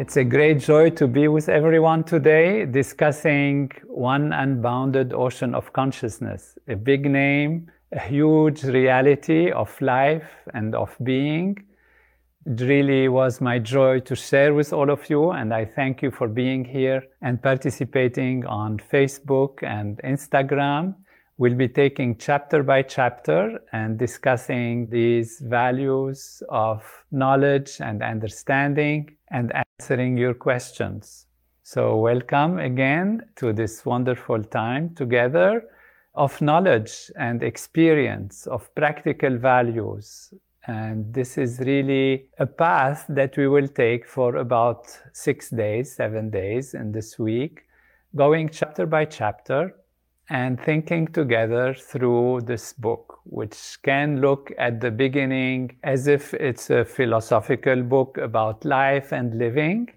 It's a great joy to be with everyone today discussing one unbounded ocean of consciousness, a big name, a huge reality of life and of being. It really was my joy to share with all of you, and I thank you for being here and participating on Facebook and Instagram. We'll be taking chapter by chapter and discussing these values of knowledge and understanding and answering your questions. So, welcome again to this wonderful time together of knowledge and experience, of practical values. And this is really a path that we will take for about six days, seven days in this week, going chapter by chapter and thinking together through this book, which can look at the beginning as if it's a philosophical book about life and living,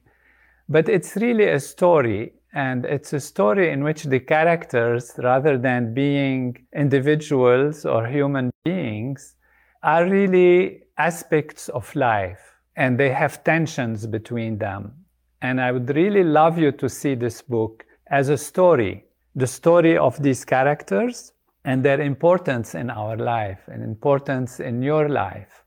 but it's really a story. And it's a story in which the characters, rather than being individuals or human beings, are really aspects of life and they have tensions between them. And I would really love you to see this book as a story the story of these characters and their importance in our life and importance in your life.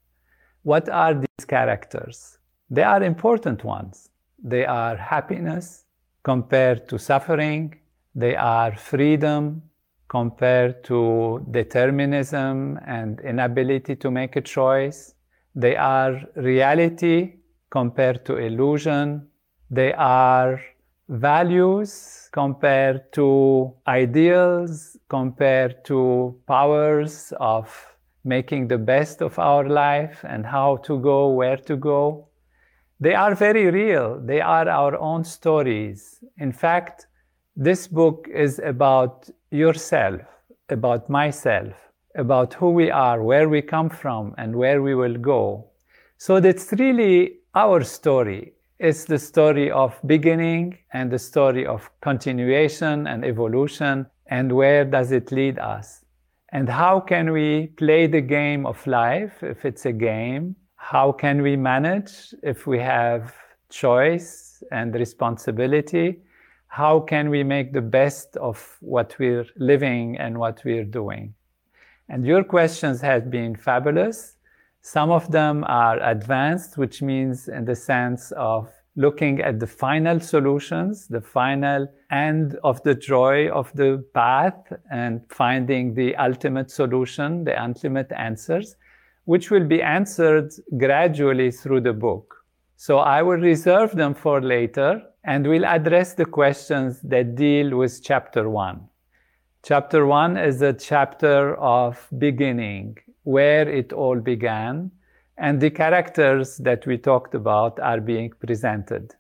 What are these characters? They are important ones. They are happiness compared to suffering. They are freedom compared to determinism and inability to make a choice. They are reality compared to illusion. They are values compared to ideals, compared to powers of making the best of our life and how to go, where to go. They are very real. They are our own stories. In fact, this book is about yourself, about myself, about who we are, where we come from, and where we will go. So that's really our story. It's the story of beginning and the story of continuation and evolution and where does it lead us? And how can we play the game of life if it's a game? How can we manage if we have choice and responsibility? How can we make the best of what we're living and what we're doing? And your questions have been fabulous. Some of them are advanced, which means in the sense of looking at the final solutions, the final end of the joy of the path and finding the ultimate solution, the ultimate answers, which will be answered gradually through the book. So I will reserve them for later and we'll address the questions that deal with chapter one. Chapter one is a chapter of beginning, where it all began, and the characters that we talked about are being presented.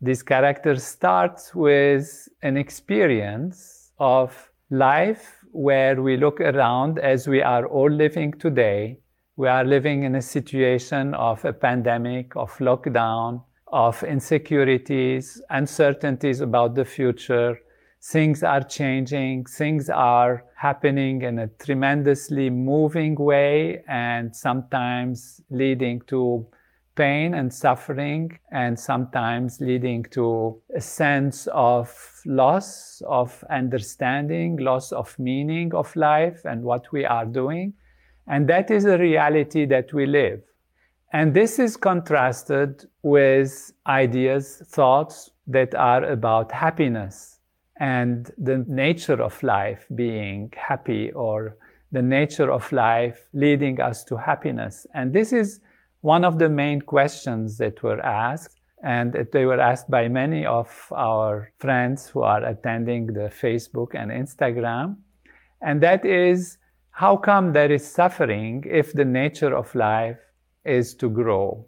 This character starts with an experience of life where we look around as we are all living today. We are living in a situation of a pandemic, of lockdown, of insecurities, uncertainties about the future, things are changing, things are happening in a tremendously moving way and sometimes leading to pain and suffering and sometimes leading to a sense of loss of understanding, loss of meaning of life and what we are doing. And that is a reality that we live. And this is contrasted with ideas, thoughts that are about happiness and the nature of life being happy or the nature of life leading us to happiness. And this is one of the main questions that were asked. And they were asked by many of our friends who are attending the Facebook and Instagram. And that is how come there is suffering if the nature of life is to grow?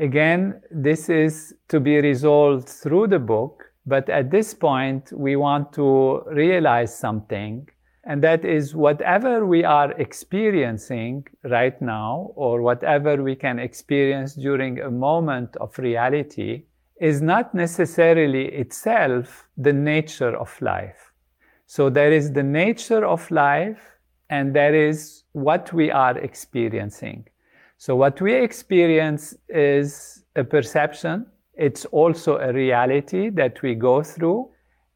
Again, this is to be resolved through the book, but at this point, we want to realize something, and that is whatever we are experiencing right now, or whatever we can experience during a moment of reality, is not necessarily itself the nature of life. So there is the nature of life, and there is what we are experiencing. So what we experience is a perception. It's also a reality that we go through.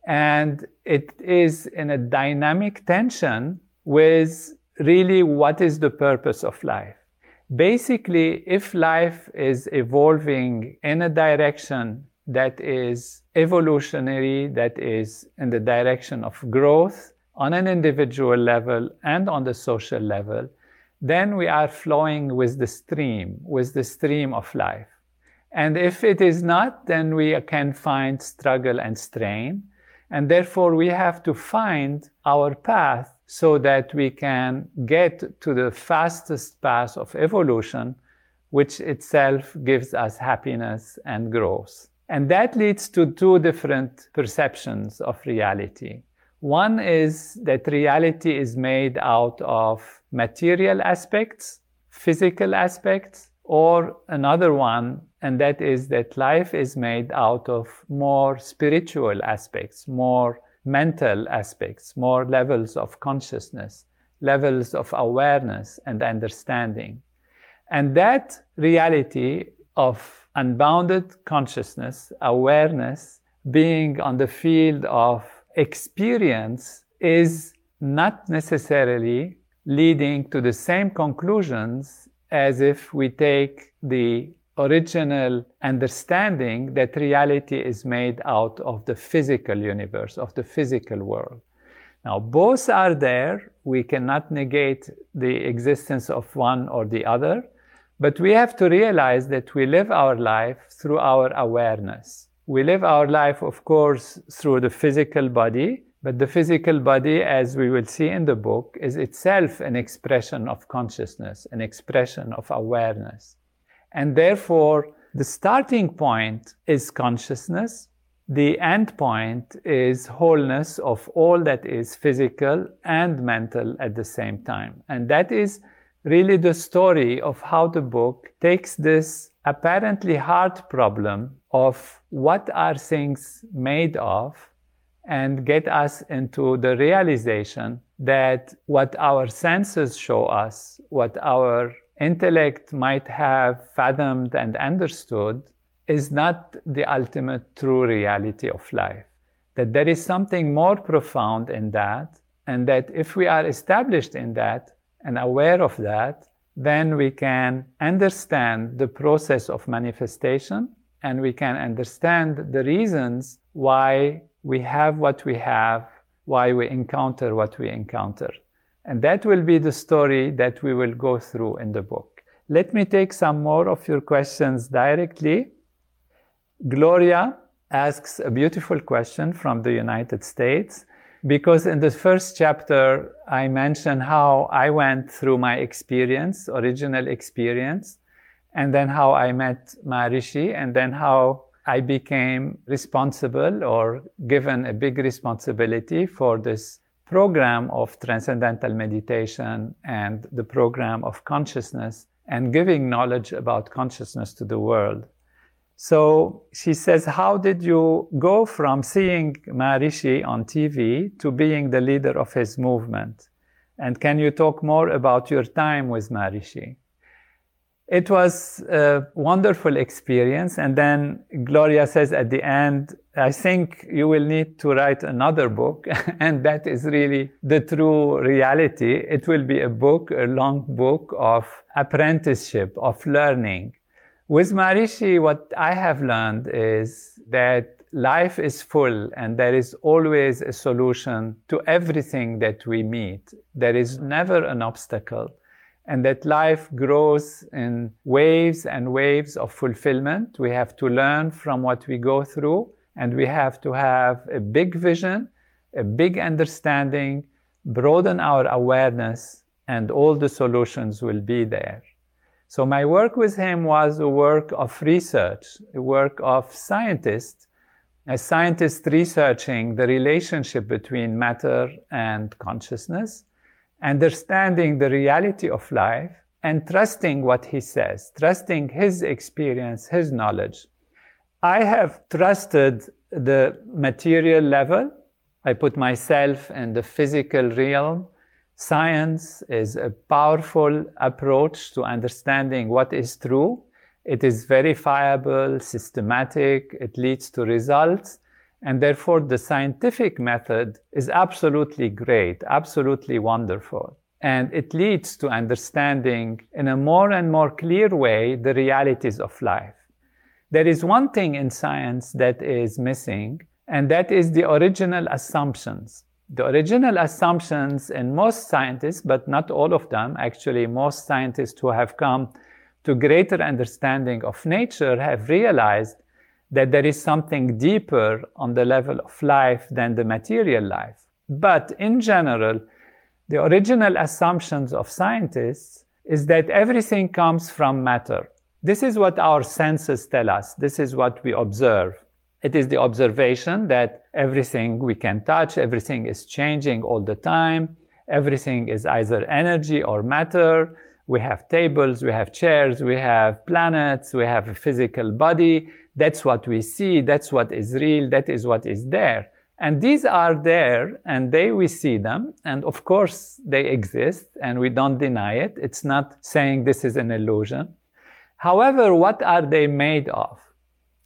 And it is in a dynamic tension with really what is the purpose of life. Basically, if life is evolving in a direction that is evolutionary, that is in the direction of growth on an individual level and on the social level, then we are flowing with the stream, with the stream of life. And if it is not, then we can find struggle and strain. And therefore, we have to find our path so that we can get to the fastest path of evolution, which itself gives us happiness and growth. And that leads to two different perceptions of reality. One is that reality is made out of material aspects, physical aspects, or another one, and that is that life is made out of more spiritual aspects, more mental aspects, more levels of consciousness, levels of awareness and understanding. And that reality of unbounded consciousness, awareness, being on the field of experience is not necessarily leading to the same conclusions as if we take the original understanding that reality is made out of the physical universe, of the physical world. Now, both are there. We cannot negate the existence of one or the other, but we have to realize that we live our life through our awareness. We live our life, of course, through the physical body, but the physical body, as we will see in the book, is itself an expression of consciousness, an expression of awareness. And therefore, the starting point is consciousness. The end point is wholeness of all that is physical and mental at the same time. And that is really the story of how the book takes this apparently hard problem of what are things made of and get us into the realization that what our senses show us, what our intellect might have fathomed and understood, is not the ultimate true reality of life. That there is something more profound in that, and that if we are established in that and aware of that, then we can understand the process of manifestation and we can understand the reasons why we have what we have, why we encounter what we encounter. And that will be the story that we will go through in the book. Let me take some more of your questions directly. Gloria asks a beautiful question from the United States because in the first chapter, I mentioned how I went through my experience, original experience, and then how I met Maharishi, and then how I became responsible or given a big responsibility for this program of transcendental meditation and the program of consciousness and giving knowledge about consciousness to the world. So she says, How did you go from seeing Maharishi on TV to being the leader of his movement? And can you talk more about your time with Maharishi? It was a wonderful experience. And then Gloria says at the end, I think you will need to write another book. and that is really the true reality. It will be a book, a long book of apprenticeship, of learning. With Maharishi, what I have learned is that life is full and there is always a solution to everything that we meet. There is never an obstacle and that life grows in waves and waves of fulfillment. We have to learn from what we go through, and we have to have a big vision, a big understanding, broaden our awareness, and all the solutions will be there. So my work with him was a work of research, a work of scientists, a scientist researching the relationship between matter and consciousness, understanding the reality of life, and trusting what he says, trusting his experience, his knowledge. I have trusted the material level. I put myself in the physical realm. Science is a powerful approach to understanding what is true. It is verifiable, systematic, it leads to results. And therefore, the scientific method is absolutely great, absolutely wonderful. And it leads to understanding in a more and more clear way the realities of life. There is one thing in science that is missing, and that is the original assumptions. The original assumptions in most scientists, but not all of them, actually, most scientists who have come to greater understanding of nature have realized that there is something deeper on the level of life than the material life. But in general, the original assumptions of scientists is that everything comes from matter. This is what our senses tell us. This is what we observe. It is the observation that everything we can touch, everything is changing all the time. Everything is either energy or matter. We have tables, we have chairs, we have planets, we have a physical body. That's what we see. That's what is real. That is what is there. And these are there and they, we see them. And of course, they exist and we don't deny it. It's not saying this is an illusion. However, what are they made of?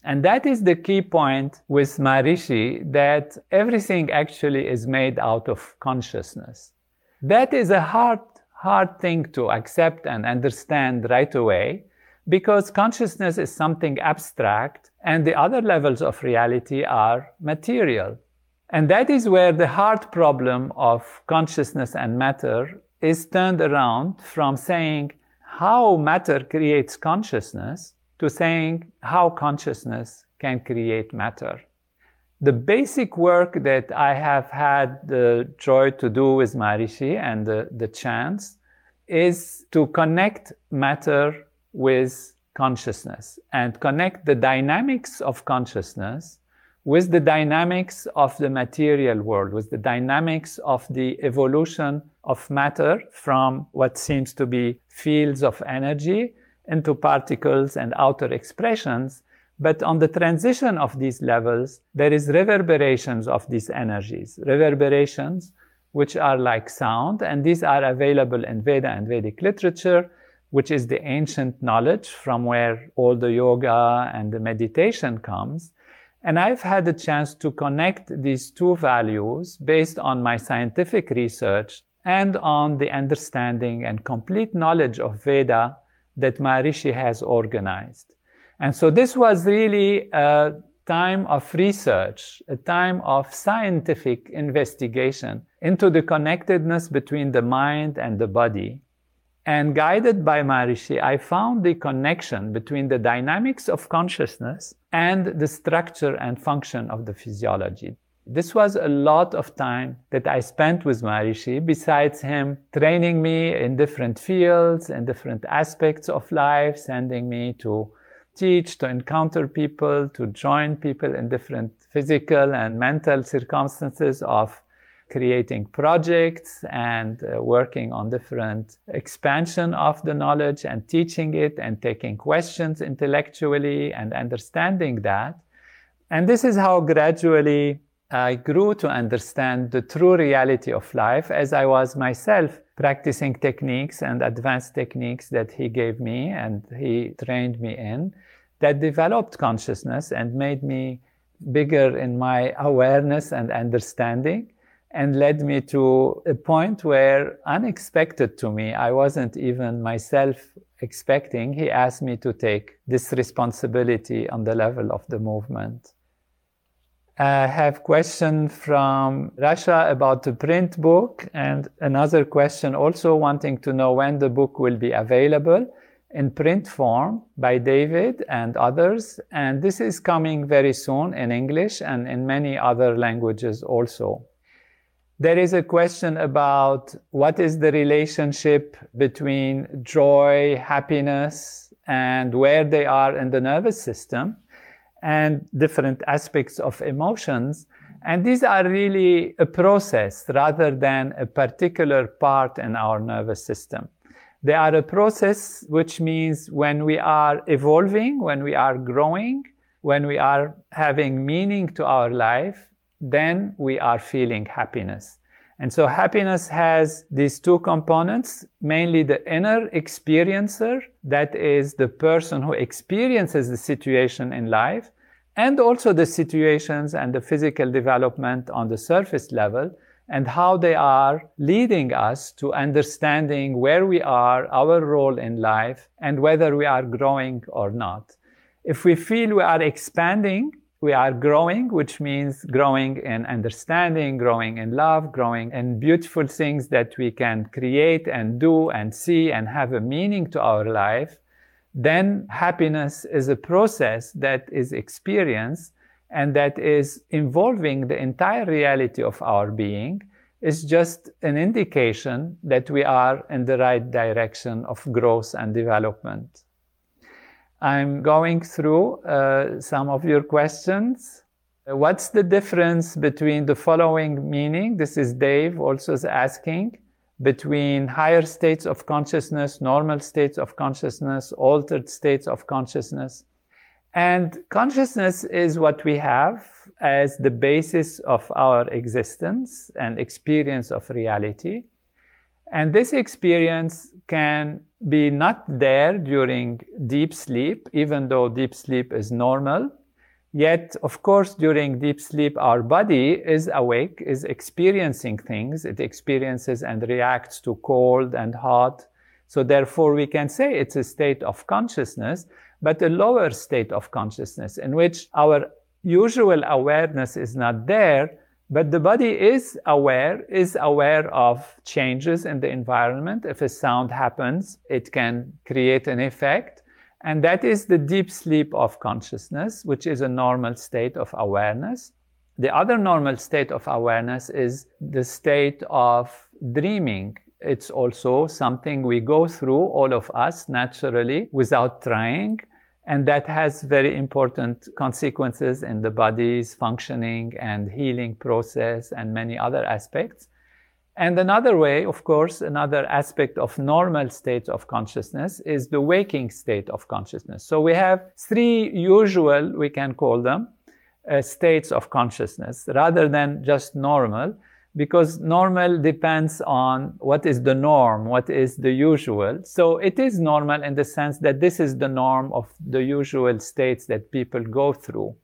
And that is the key point with Maharishi that everything actually is made out of consciousness. That is a hard, hard thing to accept and understand right away because consciousness is something abstract and the other levels of reality are material. And that is where the hard problem of consciousness and matter is turned around from saying how matter creates consciousness to saying how consciousness can create matter. The basic work that I have had the joy to do with Maharishi and the, the chance is to connect matter with consciousness and connect the dynamics of consciousness with the dynamics of the material world, with the dynamics of the evolution of matter from what seems to be fields of energy into particles and outer expressions. But on the transition of these levels, there is reverberations of these energies, reverberations which are like sound, and these are available in Veda and Vedic literature, which is the ancient knowledge from where all the yoga and the meditation comes. And I've had the chance to connect these two values based on my scientific research and on the understanding and complete knowledge of Veda that Maharishi has organized. And so this was really a time of research, a time of scientific investigation into the connectedness between the mind and the body and guided by Maharishi, I found the connection between the dynamics of consciousness and the structure and function of the physiology. This was a lot of time that I spent with Maharishi, besides him training me in different fields and different aspects of life, sending me to teach, to encounter people, to join people in different physical and mental circumstances of creating projects and uh, working on different expansion of the knowledge and teaching it and taking questions intellectually and understanding that. And this is how gradually I grew to understand the true reality of life as I was myself practicing techniques and advanced techniques that he gave me and he trained me in that developed consciousness and made me bigger in my awareness and understanding and led me to a point where unexpected to me i wasn't even myself expecting he asked me to take this responsibility on the level of the movement i have question from russia about the print book and another question also wanting to know when the book will be available in print form by david and others. And this is coming very soon in english and in many other languages also. There is a question about what is the relationship between joy, happiness, and where they are in the nervous system and different aspects of emotions. And these are really a process rather than a particular part in our nervous system. They are a process which means when we are evolving, when we are growing, when we are having meaning to our life, then we are feeling happiness. And so happiness has these two components, mainly the inner experiencer, that is the person who experiences the situation in life, and also the situations and the physical development on the surface level, and how they are leading us to understanding where we are, our role in life, and whether we are growing or not. If we feel we are expanding, we are growing, which means growing in understanding, growing in love, growing in beautiful things that we can create and do and see and have a meaning to our life, then happiness is a process that is experienced and that is involving the entire reality of our being is just an indication that we are in the right direction of growth and development. I'm going through uh, some of your questions. What's the difference between the following meaning? This is Dave also is asking between higher states of consciousness, normal states of consciousness, altered states of consciousness. And consciousness is what we have as the basis of our existence and experience of reality. And this experience can be not there during deep sleep, even though deep sleep is normal. Yet, of course, during deep sleep, our body is awake, is experiencing things. It experiences and reacts to cold and hot. So therefore, we can say it's a state of consciousness, but a lower state of consciousness in which our usual awareness is not there, but the body is aware, is aware of changes in the environment. If a sound happens, it can create an effect. And that is the deep sleep of consciousness, which is a normal state of awareness. The other normal state of awareness is the state of dreaming. It's also something we go through, all of us, naturally, without trying. And that has very important consequences in the body's functioning and healing process and many other aspects. And another way, of course, another aspect of normal state of consciousness is the waking state of consciousness. So we have three usual, we can call them, uh, states of consciousness rather than just normal because normal depends on what is the norm, what is the usual. So it is normal in the sense that this is the norm of the usual states that people go through.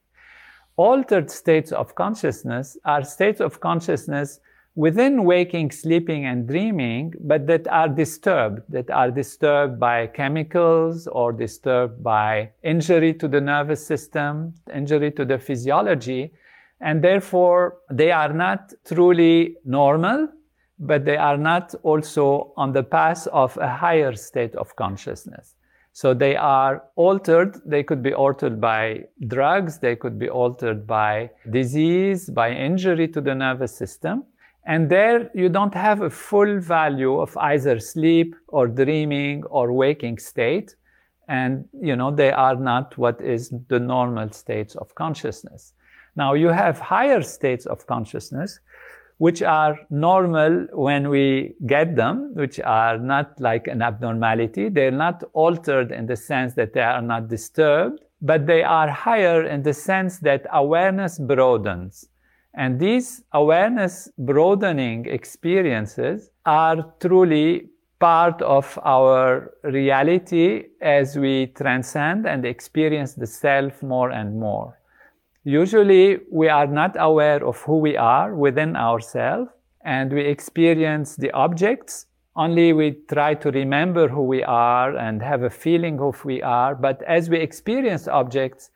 Altered states of consciousness are states of consciousness within waking, sleeping, and dreaming, but that are disturbed, that are disturbed by chemicals or disturbed by injury to the nervous system, injury to the physiology, and therefore they are not truly normal, but they are not also on the path of a higher state of consciousness. So they are altered. They could be altered by drugs. They could be altered by disease, by injury to the nervous system. And there you don't have a full value of either sleep or dreaming or waking state. And, you know, they are not what is the normal states of consciousness. Now you have higher states of consciousness, which are normal when we get them, which are not like an abnormality. They're not altered in the sense that they are not disturbed, but they are higher in the sense that awareness broadens. And these awareness broadening experiences are truly part of our reality as we transcend and experience the self more and more. Usually we are not aware of who we are within ourselves and we experience the objects. Only we try to remember who we are and have a feeling of who we are. But as we experience objects,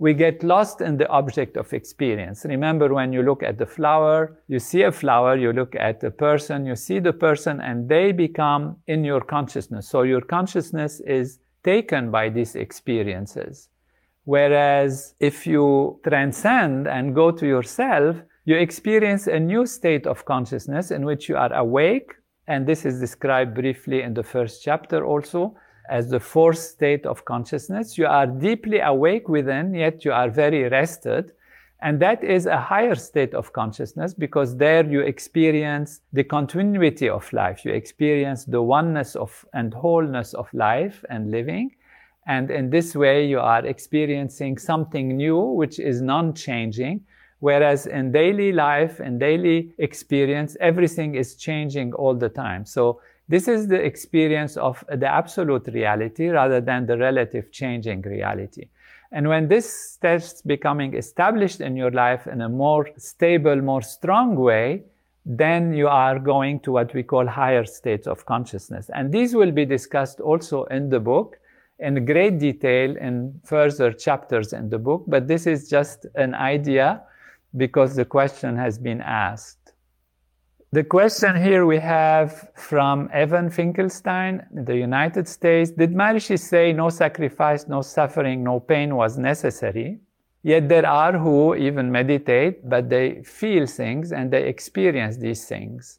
we get lost in the object of experience. Remember when you look at the flower, you see a flower, you look at the person, you see the person, and they become in your consciousness. So your consciousness is taken by these experiences. Whereas if you transcend and go to yourself, you experience a new state of consciousness in which you are awake. And this is described briefly in the first chapter also as the fourth state of consciousness. You are deeply awake within, yet you are very rested. And that is a higher state of consciousness because there you experience the continuity of life. You experience the oneness of and wholeness of life and living. And in this way, you are experiencing something new, which is non-changing. Whereas in daily life and daily experience, everything is changing all the time. So this is the experience of the absolute reality rather than the relative changing reality. And when this starts becoming established in your life in a more stable, more strong way, then you are going to what we call higher states of consciousness. And these will be discussed also in the book in great detail in further chapters in the book, but this is just an idea because the question has been asked. The question here we have from Evan Finkelstein in the United States. Did Maharishi say no sacrifice, no suffering, no pain was necessary? Yet there are who even meditate, but they feel things and they experience these things.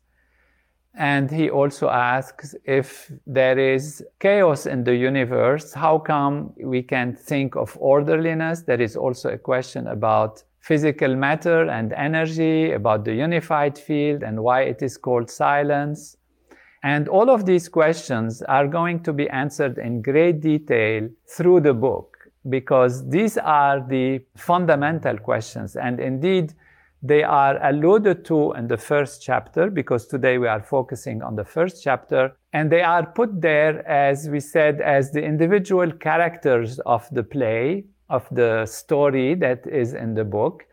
And he also asks if there is chaos in the universe, how come we can think of orderliness? There is also a question about physical matter and energy, about the unified field and why it is called silence. And all of these questions are going to be answered in great detail through the book because these are the fundamental questions. And indeed, they are alluded to in the first chapter because today we are focusing on the first chapter. And they are put there, as we said, as the individual characters of the play of the story that is in the book.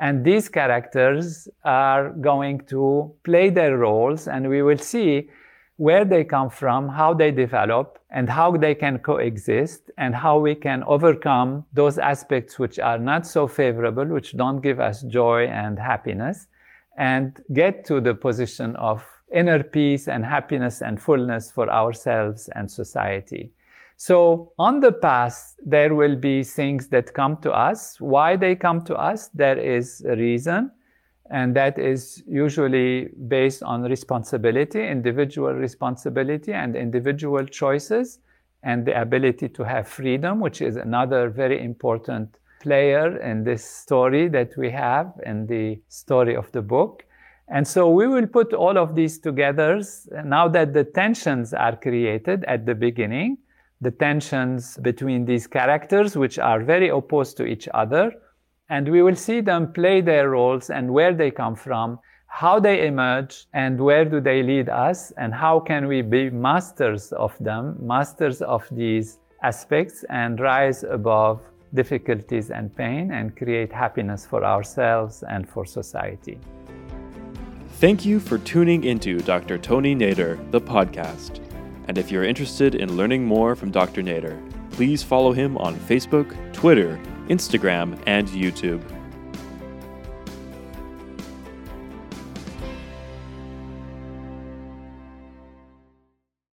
And these characters are going to play their roles, and we will see where they come from, how they develop, and how they can coexist, and how we can overcome those aspects which are not so favorable, which don't give us joy and happiness, and get to the position of inner peace and happiness and fullness for ourselves and society. So on the path, there will be things that come to us. Why they come to us, there is a reason. And that is usually based on responsibility, individual responsibility and individual choices and the ability to have freedom, which is another very important player in this story that we have in the story of the book. And so we will put all of these together now that the tensions are created at the beginning the tensions between these characters, which are very opposed to each other. And we will see them play their roles and where they come from, how they emerge, and where do they lead us, and how can we be masters of them, masters of these aspects, and rise above difficulties and pain and create happiness for ourselves and for society. Thank you for tuning into Dr. Tony Nader, the podcast. And if you're interested in learning more from Dr. Nader, please follow him on Facebook, Twitter, Instagram, and YouTube.